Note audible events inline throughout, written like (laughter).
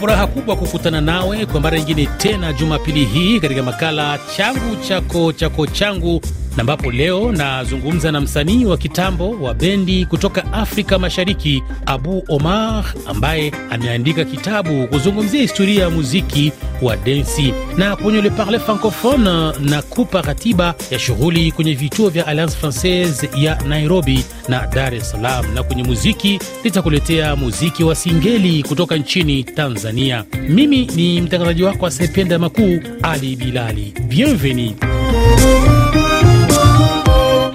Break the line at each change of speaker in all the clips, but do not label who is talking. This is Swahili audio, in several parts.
furaha kubwa kukutana nawe kwa mara nyingine tena Jumapili hii katika makala changu chako chako changu, na ambapo leo nazungumza na msanii wa kitambo wa bendi kutoka Afrika Mashariki, Abu Omar, ambaye ameandika kitabu kuzungumzia historia ya muziki wa densi, na kwenye Le Parle Francophone na kupa ratiba ya shughuli kwenye vituo vya Alliance Francaise ya Nairobi na Dar es Salaam, na kwenye muziki litakuletea muziki wa singeli kutoka nchini Tanzania. Mimi ni mtangazaji wako asiyependa makuu, Ali Bilali. Bienvenue.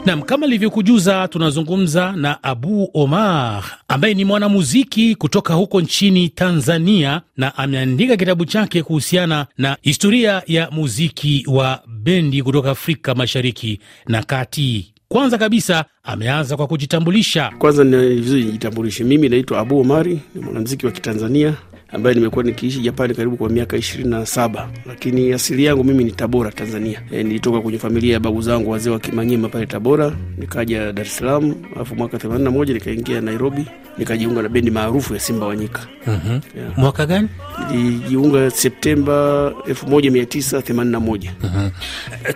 Nam, kama ilivyokujuza, tunazungumza na Abu Omar ambaye ni mwanamuziki kutoka huko nchini Tanzania na ameandika kitabu chake kuhusiana na historia ya muziki wa bendi kutoka Afrika Mashariki na Kati. Kwanza kabisa ameanza kwa kujitambulisha.
Kwanza ni vizuri nijitambulishe, mimi naitwa Abu Omari, ni mwanamuziki wa Kitanzania ambaye nimekuwa nikiishi Japani karibu kwa miaka ishirini na saba, lakini asili yangu mimi ni Tabora, Tanzania. E, nilitoka kwenye familia ya babu zangu wazee wa Kimanyema pale Tabora, nikaja Dar es Salaam, alafu mwaka themanini na moja nikaingia Nairobi, nikajiunga na bendi maarufu ya Simba Wanyika.
mm-hmm. yeah. mwaka gani?
Nilijiunga Septemba elfu moja mia tisa themanini na moja.
mm-hmm.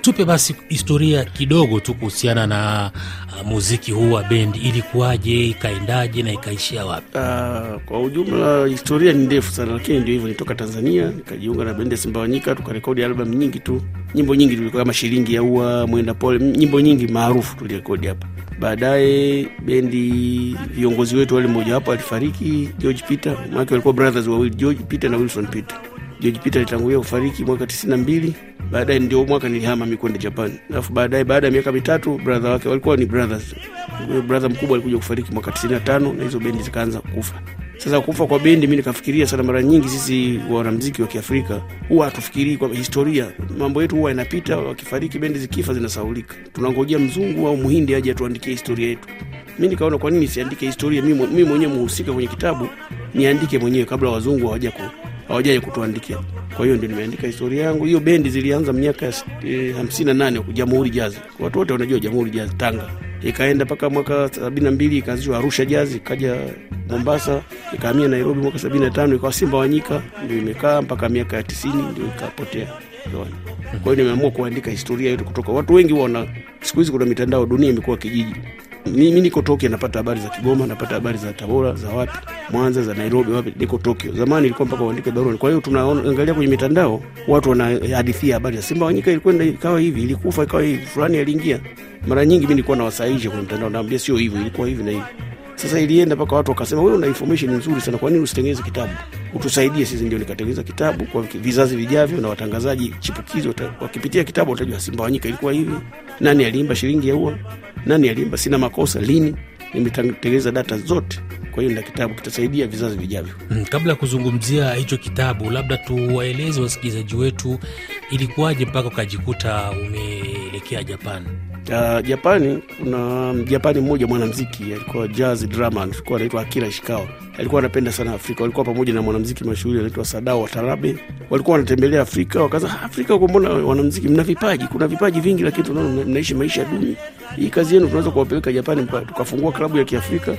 Tupe basi historia kidogo tu kuhusiana na muziki huu wa bendi, ilikuwaje, ikaendaje na ikaishia wapi?
Uh, kwa ujumla historia ni ndefu sana, lakini ndio hivyo, nitoka Tanzania nikajiunga na bendi ya Simbawanyika, tukarekodi albamu nyingi tu, nyimbo nyingi tulikuwa kama shilingi ya ua, mwenda pole, nyimbo nyingi maarufu tulirekodi hapa. Baadaye bendi viongozi wetu wale, mmoja wapo alifariki, George Peter, maana walikuwa brothers wawili, George Peter na Wilson Peter. George Peter alitangulia kufariki mwaka tisini na mbili. Baadaye ndio mwaka nilihama mi kwenda Japan, alafu baadaye, baada ya miaka mitatu, brother wake walikuwa ni brothers, brother mkubwa alikuja kufariki mwaka tisini na tano na hizo bendi zikaanza kufa. Sasa kufa kwa bendi, mi nikafikiria sana. Mara nyingi sisi wanamziki wa Kiafrika huwa hatufikirii kwa historia, mambo yetu huwa yanapita, wakifariki bendi zikifa zinasaulika, tunangojea mzungu au muhindi aje atuandikie historia yetu. Mi nikaona kwa nini siandike historia mi mwenyewe, muhusika kwenye kitabu, niandike mwenyewe kabla wazungu hawaja ku hawajaje kutuandikia. Kwa hiyo ndio nimeandika historia yangu. Hiyo bendi zilianza miaka eh, hamsini na nane Jamhuri Jazi, watu wote wanajua Jamhuri Jazi Tanga, ikaenda mpaka mwaka sabini na mbili ikaanzishwa Arusha Jazi, ikaja Mombasa, ikahamia Nairobi mwaka sabini na tano ikawa Simba Wanyika, ndio imekaa mpaka miaka ya tisini ndio ikapotea. Kwa hiyo nimeamua kuandika historia yetu kutoka. Watu wengi wana siku hizi kuna mitandao, dunia imekuwa kijiji mimi niko Tokyo, napata habari za Kigoma, napata habari za Tabora, za wapi, Mwanza, za Nairobi, wapi. Niko Tokyo. Zamani ilikuwa mpaka uandike barua. Kwa hiyo tunaangalia kwenye mitandao, watu wanahadithia habari za Simba Wanyika, ilikwenda ikawa hivi, ilikufa ikawa hivi, fulani aliingia. Mara nyingi mimi nilikuwa nawasahihisha kwenye mitandao, naambia sio hivyo, ilikuwa hivi na hivi. Sasa ilienda mpaka watu wakasema, wewe una information nzuri sana, kwa nini usitengeneze kitabu utusaidie sisi? Ndio nikatengeneza kitabu kwa vizazi vijavyo, na watangazaji chipukizi wakipitia kitabu watajua Simbawanyika ilikuwa hivi, nani aliimba shilingi ya ua, nani aliimba sina makosa, lini. Nimetengeneza data zote, kwa hiyo na kitabu kitasaidia vizazi vijavyo.
Mm, kabla ya kuzungumzia hicho kitabu, labda tuwaeleze wasikilizaji wetu ilikuwaje mpaka ukajikuta umeelekea Japan.
Uh, Japani kuna Japani mmoja mwanamziki alikuwa jazz drama, alikuwa anaitwa Akira Ishikawa. Alikuwa anapenda sana Afrika. Walikuwa pamoja na mwanamziki mashuhuri anaitwa Sadao Watarabe. Walikuwa wanatembelea Afrika, wakaza Afrika huko, mbona wanamziki mna vipaji, kuna vipaji vingi, lakini tunaona mnaishi maisha duni. Hii kazi yenu tunaweza kuwapeleka Japani, tukafungua klabu ya Kiafrika,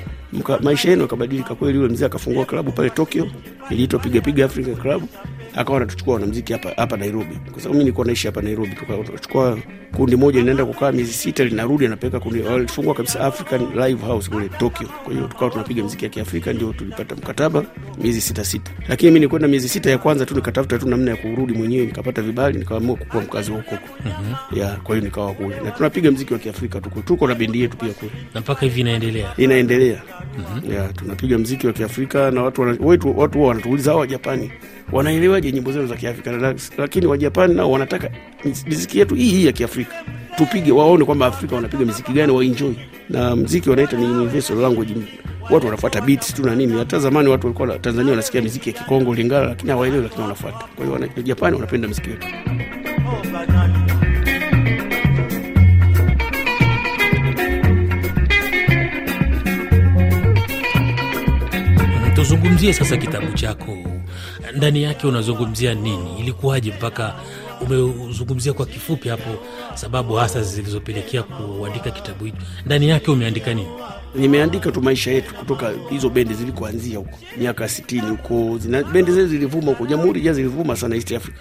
maisha yenu yakabadilika kweli. Yule mzee akafungua klabu pale Tokyo, iliitwa Piga Piga Africa Club akawa anatuchukua wanamziki hapa hapa Nairobi, kwa sababu mi nilikuwa naishi hapa Nairobi. Tukachukua kundi moja linaenda kukaa miezi sita, linarudi anapeleka kundi, walifungua kabisa African Live House kule Tokyo. Kwa hiyo tukawa tunapiga mziki ya Kiafrika, ndio tulipata mkataba miezi sita sita, lakini mi nilikwenda miezi sita ya kwanza tu nikatafuta tu namna ya kurudi mwenyewe, nikapata vibali, nikaamua kukuwa mkazi wa huko mm-hmm. ya kwa hiyo nikawa kule na tunapiga mziki wa Kiafrika, tuko tuko na bendi yetu pia kule,
na mpaka hivi inaendelea
inaendelea mm-hmm. ya tunapiga mziki wa Kiafrika na watu wetu watu wanatuuliza hawa Japani wanaelewaje nyimbo zenu za Kiafrika, lakini Wajapani nao wanataka miziki yetu hii hii ya Kiafrika tupige, waone kwamba Afrika wanapiga miziki gani, waenjoy na mziki wanaita ni universal language. Watu wanafuata beats tu na nini. Hata zamani watu walikuwa Tanzania wanasikia miziki ya Kikongo, Lingala, lakini hawaelewi, lakini wanafuata. Kwa hiyo Wajapani wanapenda miziki yetu.
Tuzungumzie sasa kitabu chako, ndani yake unazungumzia nini? Ilikuwaje mpaka
umezungumzia kwa kifupi hapo sababu hasa zilizopelekea kuandika kitabu hicho. Ndani yake umeandika nini?
Nimeandika tu maisha yetu kutoka hizo bendi zilikoanzia huko miaka sitini huko, bendi zile zilivuma huko. Jamhuri Jazz zilivuma sana East Africa.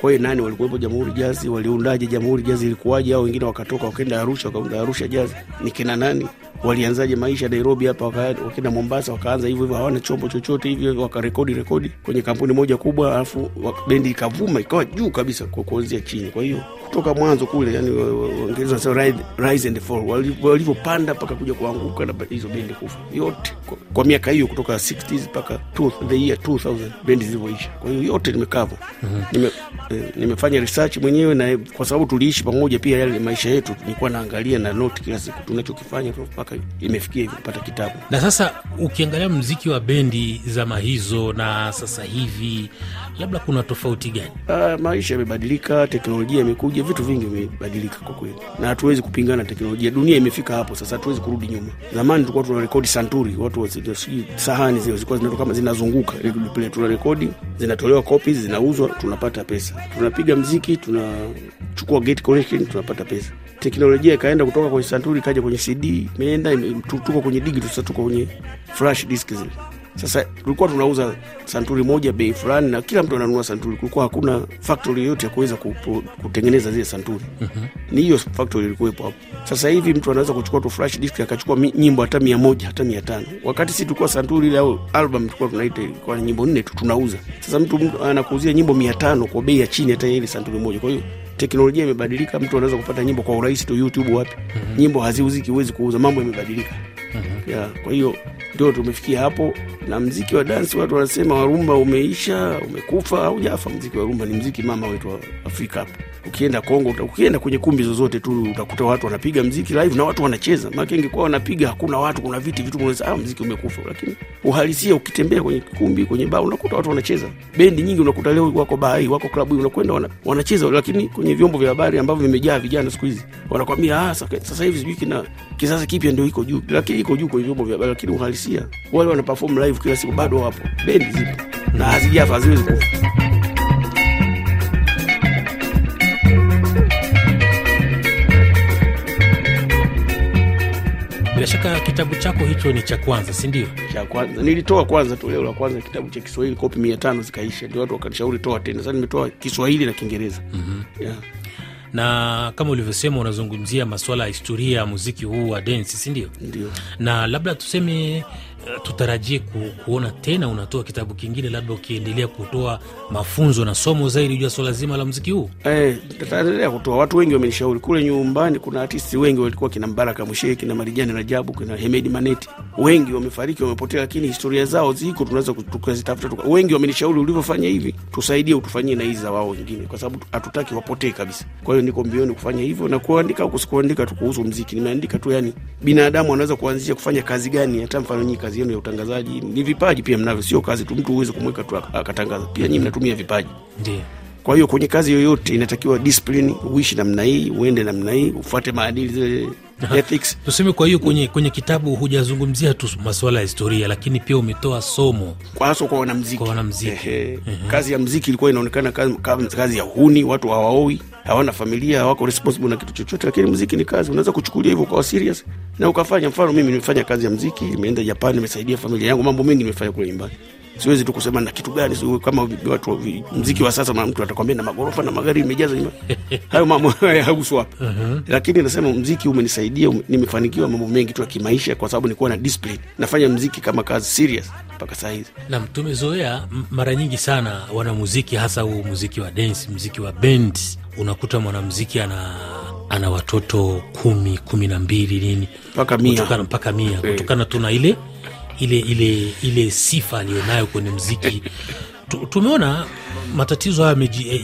Kwa hiyo nani walikuwepo Jamhuri Jazi? waliundaje Jamhuri Jazi? ilikuwaje? Au wengine wakatoka wakaenda Arusha, wakaunda Arusha Jazi? ni kina nani? Walianzaje maisha Nairobi hapa, wakaenda Mombasa, wakaanza hivyo hivyo, hawana chombo chochote hivyo, wakarekodi rekodi kwenye kampuni moja kubwa, alafu bendi ikavuma ikawa juu kabisa kwa kuanzia chini. Kwa hiyo kutoka mwanzo kule, yani Waingereza wanasema rise and fall, walivyopanda mpaka kuja kuanguka na hizo bendi kufa yote kwa, kwa miaka hiyo kutoka 60s mpaka the year 2000 bendi zilivyoisha. Kwa hiyo yote nimekava mm-hmm. nime, eh, nimefanya research mwenyewe na kwa sababu tuliishi pamoja pia, yale maisha yetu nilikuwa naangalia na note kila siku tunachokifanya mpaka imefikia hivi kupata kitabu.
Na sasa ukiangalia mziki wa bendi zama hizo na sasa hivi, labda kuna tofauti gani?
Uh, maisha yamebadilika, teknolojia imekuja, vitu vingi vimebadilika kwa kweli, na hatuwezi kupingana teknolojia. Dunia imefika hapo sasa, hatuwezi kurudi nyuma. Zamani tulikuwa tuna rekodi santuri, watu sijui sahani zile zilikuwa zinatoka kama zinazunguka tuna rekodi, zinatolewa copies, zinauzwa, tunapata pesa. Tunapiga mziki, tunachukua gate collection, tunapata pesa. Teknolojia ikaenda kutoka kwenye santuri ikaja kwenye CD, imeenda tuko kwenye digital, sasa tuko kwenye flash disk zile sasa tulikuwa tunauza santuri moja bei fulani, na kila mtu ananunua santuri. Kulikuwa hakuna factory yoyote ya kuweza kutengeneza zile santuri. mm-hmm. Ni hiyo factory ilikuwepo hapo. Sasa hivi mtu anaweza kuchukua tu flash disk akachukua nyimbo hata mia moja hata mia tano wakati si tulikuwa santuri ile au album tulikuwa tunaita kwa nyimbo nne tu tunauza. Sasa mtu, mtu anakuuzia nyimbo mia tano kwa bei ya chini hata ile santuri moja. Kwa hiyo teknolojia imebadilika, mtu anaweza kupata nyimbo kwa urahisi tu YouTube wapi. mm-hmm. Nyimbo haziuziki, huwezi kuuza, mambo yamebadilika. mm-hmm. yeah, kwa hiyo ndio tumefikia hapo, na mziki wa dansi watu wanasema warumba umeisha, umekufa au jafa. Mziki wa rumba ni mziki mama wetu Afrika Hapo Ukienda Kongo, ukienda kwenye kumbi zozote tu utakuta watu wanapiga mziki live na watu wanacheza. Maana ingekuwa wanapiga hakuna watu, kuna viti vitu, unaweza ah, mziki umekufa. Lakini uhalisia, ukitembea kwenye kumbi, kwenye baa, unakuta watu wanacheza. Bendi nyingi unakuta leo wako bahai, wako klabu, unakwenda wana, wanacheza. Lakini kwenye vyombo vya habari ambavyo vimejaa vijana siku hizi wanakwambia ah, sasa hivi sijui kina kizazi kipya ndio iko juu, lakini iko juu kwenye vyombo vya habari, lakini uhalisia wale wana perform live kila siku bado wapo, bendi zipo na hazijafa, haziwezi kufa.
Bila shaka kitabu chako hicho ni cha kwanza, si ndio?
Cha kwanza nilitoa kwanza, toleo la kwanza kitabu cha Kiswahili, kopi mia tano zikaisha, ndio watu wakanishauri toa tena. Sasa nimetoa Kiswahili na Kiingereza. mm-hmm. yeah
na kama ulivyosema unazungumzia masuala ya historia ya muziki huu wa densi, si ndio? Na labda tuseme tutarajie ku, kuona tena unatoa kitabu kingine, labda ukiendelea kutoa mafunzo na somo zaidi juu ya swala zima la mziki huu.
Eh, tutaendelea kutoa. Watu wengi wamenishauri kule nyumbani, kuna artisti wengi walikuwa kina Mbaraka Mshee, kina Marijani Rajabu, kina Hemedi Maneti, wengi wamefariki, wamepotea, lakini historia zao ziko, tunaweza tukazitafuta tuka. Wengi wamenishauri ulivyofanya hivi, tusaidie utufanyie na hizi za wao wengine, kwa sababu hatutaki wapotee kabisa. Kwa hiyo niko mbioni kufanya hivyo na kuandika au kusikuandika tu kuhusu mziki. Nimeandika tu, yani binadamu anaweza kuanzia kufanya kazi gani. Hata mfano nyinyi kazi yenu ya utangazaji ni vipaji pia mnavyo, sio kazi tu mtu huwezi kumweka tu akatangaza. Pia nyinyi mnatumia vipaji,
ndio.
Kwa hiyo kwenye kazi yoyote inatakiwa discipline, uishi namna hii, uende namna hii, ufuate maadili zile (laughs) ethics.
Tuseme, kwa hiyo kwenye, kwenye kitabu hujazungumzia tu masuala ya historia, lakini pia umetoa somo
kwa hasa kwa wanamziki.
Kwa wanamziki.
Ehe. Kazi ya mziki ilikuwa inaonekana kazi, kazi ya uhuni, watu hawaoi, hawana familia, hawako responsible na kitu chochote, lakini mziki ni kazi, unaweza kuchukulia hivyo kwa serious na ukafanya. Mfano mimi nimefanya kazi ya mziki, nimeenda Japan, nimesaidia familia yangu, mambo mengi nimefanya kule nyumbani siwezi tu kusema na kitu gani siwe, kama watu mziki wa sasa, mtu atakwambia na magorofa na magari imejaza nyumbani, (laughs) hayo mambo hayahusu hapa. uh-huh. Lakini nasema mziki umenisaidia, um, nimefanikiwa mambo mengi tu ya kimaisha, kwa sababu nilikuwa na discipline, nafanya mziki kama kazi serious mpaka saa hizi.
Nam, tumezoea mara nyingi sana wanamuziki, hasa huu muziki wa dance, muziki wa band, unakuta mwanamuziki ana ana watoto kumi kumi na mbili nini?
Mpaka mia.
Kutokana mpaka mia. Kutokana tu na ile ile ile ile sifa aliyonayo kwenye mziki. (laughs) Tumeona matatizo haya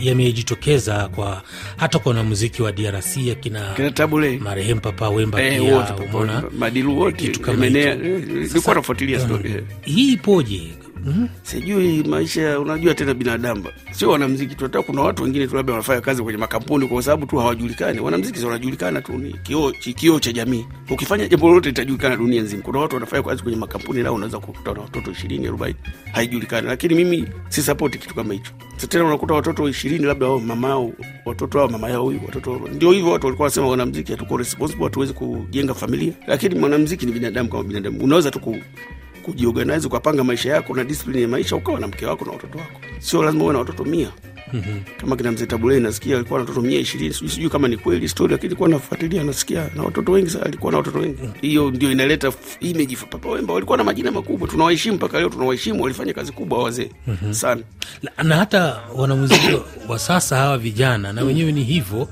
yamejitokeza kwa hata kwa wanamuziki wa DRC akina marehemu Papa Wemba
eh,
pia umeona? Kitu kama hicho.
Story
hii ipoje?
Mm-hmm. sijui maisha unajua tena binadamu sio wanamziki tu hata kuna watu wengine tu labda wanafanya kazi kwenye makampuni kwa sababu tu hawajulikani. Wanamziki wanajulikana tu ni kioo kioo cha jamii. Ukifanya jambo lolote litajulikana dunia nzima. Kuna watu wanafanya kazi kwenye makampuni nao unaweza kukuta na watoto ishirini arobaini haijulikani. Lakini mimi si kitu kama hicho. Tena unakuta watoto ishirini labda wao mama yao watoto wao mama yao huyu watoto ndio hivyo watu walikuwa wanasema wanamziki hatuko responsible hatuwezi kujenga familia. Lakini mwanamziki ni binadamu kama binadamu. Unaweza tu kujiorganize ukapanga maisha yako na discipline ya maisha ukawa na mke wako na watoto wako. Sio lazima uwe na watoto mia. Kama kina mzee tabulei nasikia alikuwa na watoto mia ishirini sijui sijui kama ni kweli story lakini kuwa nafuatilia nasikia na watoto wengi sana alikuwa na watoto wengi. Hiyo ndio inaleta image papa wemba walikuwa na majina makubwa tunawaheshimu mpaka leo tunawaheshimu walifanya kazi kubwa wazee sana.
Na, na hata wanamuziki wa sasa hawa vijana na wenyewe ni hivyo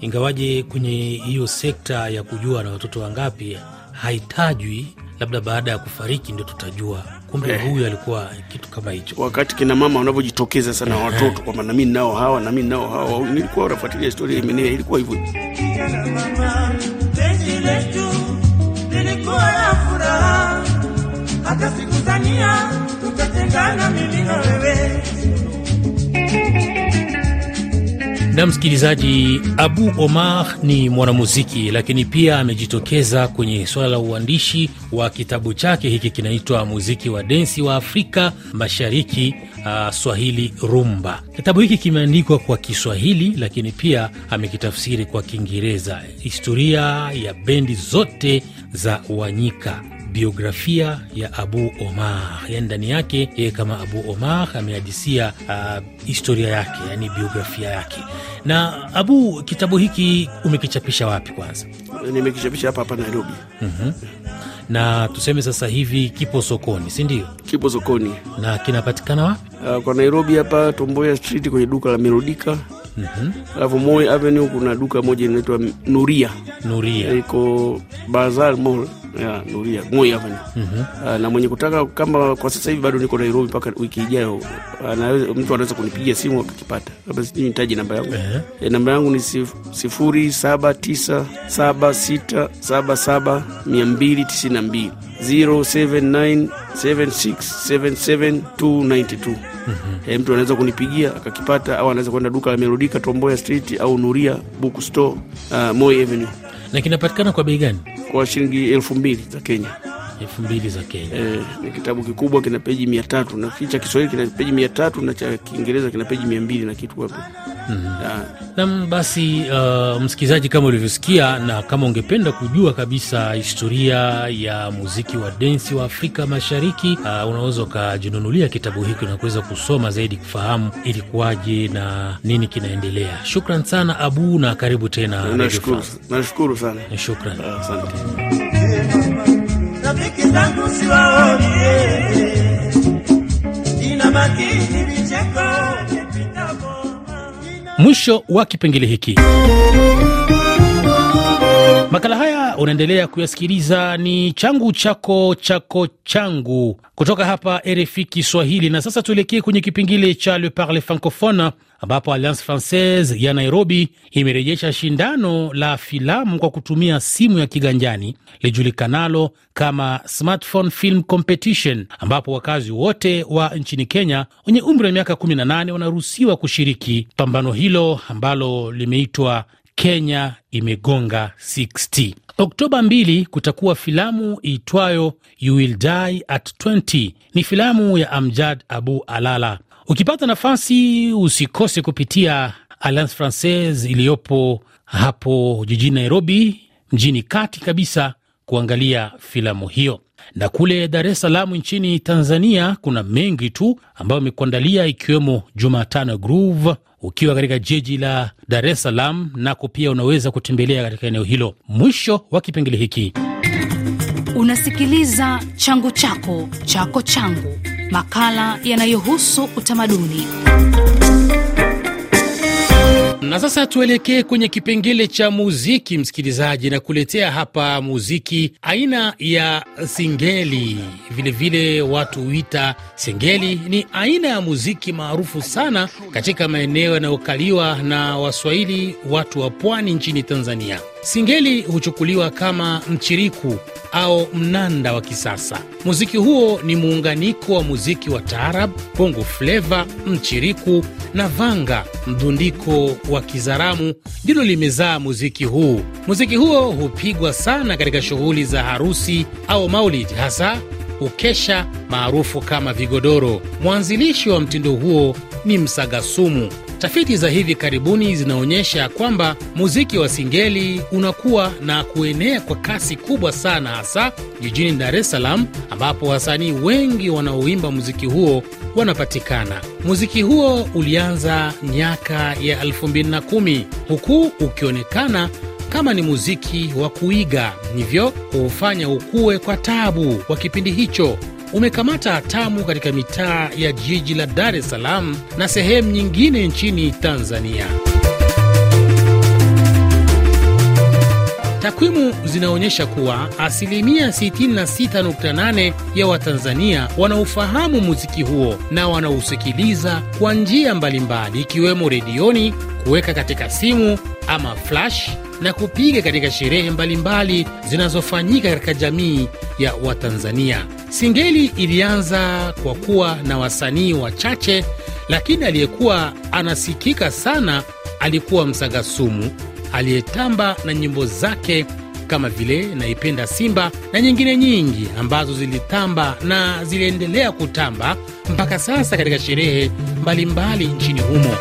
ingawaje kwenye hiyo sekta ya kujua na watoto wangapi haitajwi labda baada ya kufariki ndio tutajua. Kumbe huyu alikuwa kitu kama hicho.
Wakati kina mama wanavyojitokeza sana watoto kwamba nami nao hawa nami nao hawa nilikuwa nafuatilia historia Imenea ilikuwa hivyo.
Hata sikudhania tutatengana mimi na wewe.
Na msikilizaji abu omar ni mwanamuziki lakini pia amejitokeza kwenye suala la uandishi wa kitabu chake hiki kinaitwa muziki wa densi wa afrika mashariki uh, swahili rumba. Kitabu hiki kimeandikwa kwa kiswahili lakini pia amekitafsiri kwa kiingereza. Historia ya bendi zote za wanyika biografia ya abu omar. Yani ndani yake yeye kama abu omar amehadisia uh, historia yake yani biografia yake. Na abu kitabu hiki umekichapisha wapi kwanza?
Nimekichapisha hapa hapa Nairobi.
Na tuseme sasa hivi kipo sokoni si ndio?
Kipo sokoni.
Na kinapatikana wapi?
Uh, kwa Nairobi hapa Tomboya Street kwenye duka la Melodika alafu Moi Avenue kuna duka moja inaitwa Nuria.
Nuria.
Iko Bazar Mall ya Nuria Moi Avenue uh, na mwenye kutaka kama kwa sasa hivi bado niko Nairobi mpaka wiki ijayo anaweza mtu anaweza kunipigia simu akakipata labda sijui nitaje namba yangu.
Eh.
e, namba yangu ni sif- sifuri saba tisa saba sita saba saba mia mbili tisini na mbili. 0797677292 e, mtu anaweza kunipigia akakipata au anaweza kwenda duka la Melodika Tomboya Street au Nuria Book Store uh, Moi Avenue
na kinapatikana kwa bei gani?
Kwa shilingi elfu mbili za Kenya.
elfu mbili za kenya.
E, ni kitabu kikubwa kina peji mia tatu. Na cha Kiswahili kina peji mia tatu na cha Kiingereza kina peji mia mbili na kitu hapo
Nam basi uh, msikilizaji kama ulivyosikia na kama ungependa kujua kabisa historia ya muziki wa densi wa afrika mashariki uh, unaweza ukajinunulia kitabu hiki na kuweza kusoma zaidi kufahamu ilikuwaje na nini kinaendelea. Shukran sana abu na karibu tena
nashukuru sana.
Shukran.
Ah, asante.
Rafiki zangu siwaoni, ina makini vicheko vipita boma.
Mwisho wa kipengele hiki unaendelea kuyasikiliza ni changu chako chako changu kutoka hapa rfi kiswahili. Na sasa tuelekee kwenye kipengele cha le parle francophone ambapo alliance francaise ya nairobi imerejesha shindano la filamu kwa kutumia simu ya kiganjani lijulikanalo kama smartphone film competition ambapo wakazi wote wa nchini kenya wenye umri wa miaka 18 wanaruhusiwa kushiriki pambano hilo ambalo limeitwa Kenya imegonga 60. Oktoba 2 kutakuwa filamu iitwayo You Will Die at 20. Ni filamu ya Amjad Abu Alala. Ukipata nafasi usikose kupitia Alliance Francaise iliyopo hapo jijini Nairobi, mjini kati kabisa, kuangalia filamu hiyo. Na kule Dar es Salaam nchini Tanzania kuna mengi tu ambayo amekuandalia ikiwemo Jumatano Groove ukiwa katika jiji la Dar es Salaam, nako pia unaweza kutembelea katika eneo hilo. Mwisho wa kipengele hiki.
Unasikiliza changu chako chako changu, makala yanayohusu utamaduni.
Na sasa tuelekee kwenye kipengele cha muziki, msikilizaji, na kuletea hapa muziki aina ya singeli. Vilevile vile watu huita singeli. Ni aina ya muziki maarufu sana katika maeneo yanayokaliwa na Waswahili, watu wa pwani nchini Tanzania. Singeli huchukuliwa kama mchiriku au mnanda wa kisasa. Muziki huo ni muunganiko wa muziki wa taarab, bongo fleva, mchiriku na vanga. Mdundiko wa kizaramu ndilo limezaa muziki huu. Muziki huo hupigwa sana katika shughuli za harusi au maulid, hasa ukesha maarufu kama vigodoro. Mwanzilishi wa mtindo huo ni Msagasumu. Tafiti za hivi karibuni zinaonyesha kwamba muziki wa singeli unakuwa na kuenea kwa kasi kubwa sana, hasa jijini Dar es Salaam ambapo wasanii wengi wanaoimba muziki huo wanapatikana. Muziki huo ulianza miaka ya 2010 huku ukionekana kama ni muziki wa kuiga, hivyo kuufanya ukue kwa tabu. Kwa kipindi hicho umekamata hatamu katika mitaa ya jiji la Dar es Salaam na sehemu nyingine nchini Tanzania. Takwimu zinaonyesha kuwa asilimia 66.8 ya Watanzania wanaufahamu muziki huo na wanausikiliza kwa njia mbalimbali, ikiwemo redioni, kuweka katika simu ama flash na kupiga katika sherehe mbalimbali zinazofanyika katika jamii ya Watanzania. Singeli ilianza kwa kuwa na wasanii wachache, lakini aliyekuwa anasikika sana alikuwa Msagasumu aliyetamba na nyimbo zake kama vile Naipenda Simba na nyingine nyingi ambazo zilitamba na ziliendelea kutamba mpaka sasa katika sherehe mbalimbali nchini humo.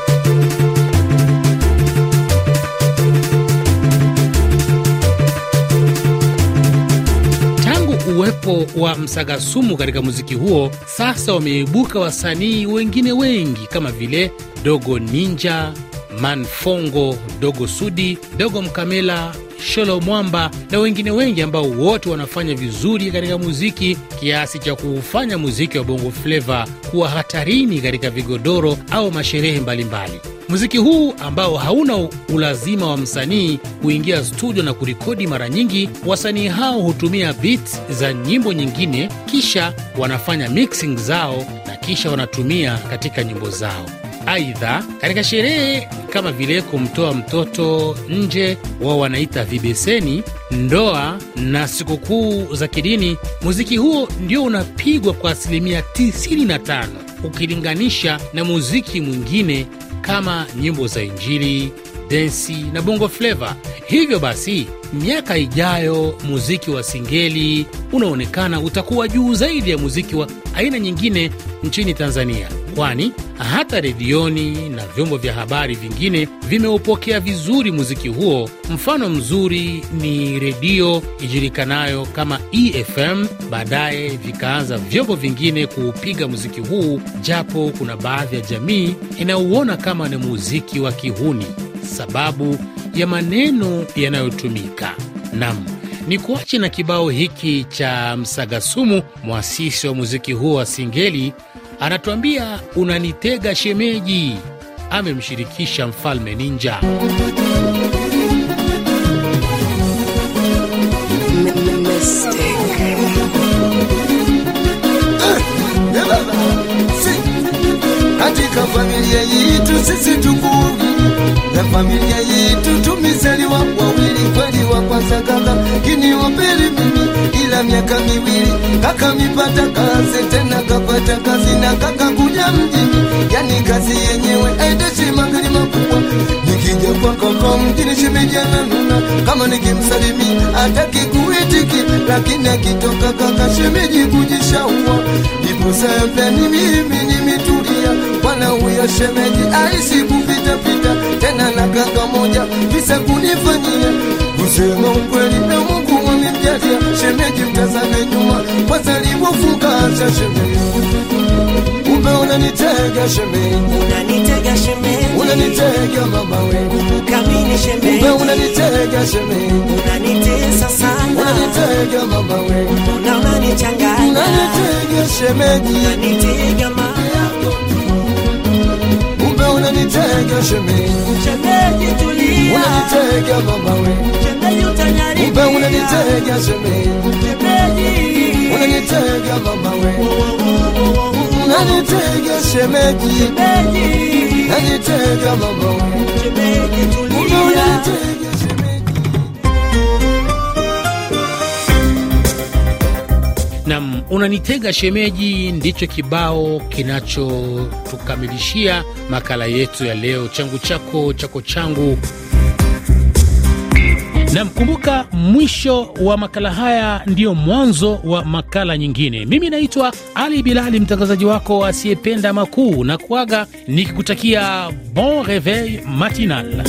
Uwepo wa Msagasumu katika muziki huo, sasa wameibuka wasanii wengine wengi kama vile Dogo Ninja, Manfongo, Dogo Sudi, Dogo Mkamela, Sholo Mwamba na wengine wengi ambao wote wanafanya vizuri katika muziki kiasi cha kuufanya muziki wa Bongo Fleva kuwa hatarini katika vigodoro au masherehe mbalimbali. Muziki huu ambao hauna ulazima wa msanii kuingia studio na kurekodi, mara nyingi wasanii hao hutumia beats za nyimbo nyingine, kisha wanafanya mixing zao na kisha wanatumia katika nyimbo zao. Aidha, katika sherehe kama vile kumtoa mtoto nje, wao wanaita vibeseni, ndoa na sikukuu za kidini, muziki huo ndio unapigwa kwa asilimia 95 ukilinganisha na muziki mwingine kama nyimbo za Injili, densi na bongo fleva. Hivyo basi, miaka ijayo muziki wa singeli unaonekana utakuwa juu zaidi ya muziki wa aina nyingine nchini Tanzania, kwani hata redioni na vyombo vya habari vingine vimeupokea vizuri muziki huo. Mfano mzuri ni redio ijulikanayo kama EFM. Baadaye vikaanza vyombo vingine kuupiga muziki huu, japo kuna baadhi ya jamii inauona kama ni muziki wa kihuni sababu ya maneno yanayotumika. Nam ni kuache na kibao hiki cha Msagasumu, mwasisi wa muziki huo wa singeli, anatuambia unanitega shemeji. Amemshirikisha Mfalme Ninja.
katika familia yetu sisi tukumi na familia yetu tumezaliwa wawili, kweli wa kwanza kaka kini wa pili mimi, miaka miwili kaka mipata kazi tena kapata kazi na kaka kuja mjini, yani kazi yenyewe aendeshi magari makubwa. Nikija kwa koko mjini shemeji ananuna, kama nikimsalimia hataki kuitiki, lakini akitoka kaka shemeji kujishaua, ndipo ni mimi nimetulia, bwana huyo shemeji aisi kupitapita tena na kaka moja visa kunifanyia. Kusema ukweli na Mungu amemjalia shemeji, mtazame nyuma kwanza alivyofungasha shemeji, shemeji,
unanitega shemeji,
unanitega mama we,
kamini shemeji,
ume unanitega shemeji,
unanitesa sana,
unanitega mama we,
na unanichanganya,
unanitega shemeji,
unanitega mama,
ume unanitega shemeji,
shemeji tulia,
unanitega mama we, kumbe unanitega shemeji, unanitega mama we, unanitega shemeji, unanitega mama we, unanitega
Nam, unanitega shemeji, ndicho kibao kinachotukamilishia makala yetu ya leo, changu chako chako changu. Na kumbuka mwisho wa makala haya ndiyo mwanzo wa makala nyingine. Mimi naitwa Ali Bilali, mtangazaji wako asiyependa makuu, na kuaga nikikutakia bon reveil matinal.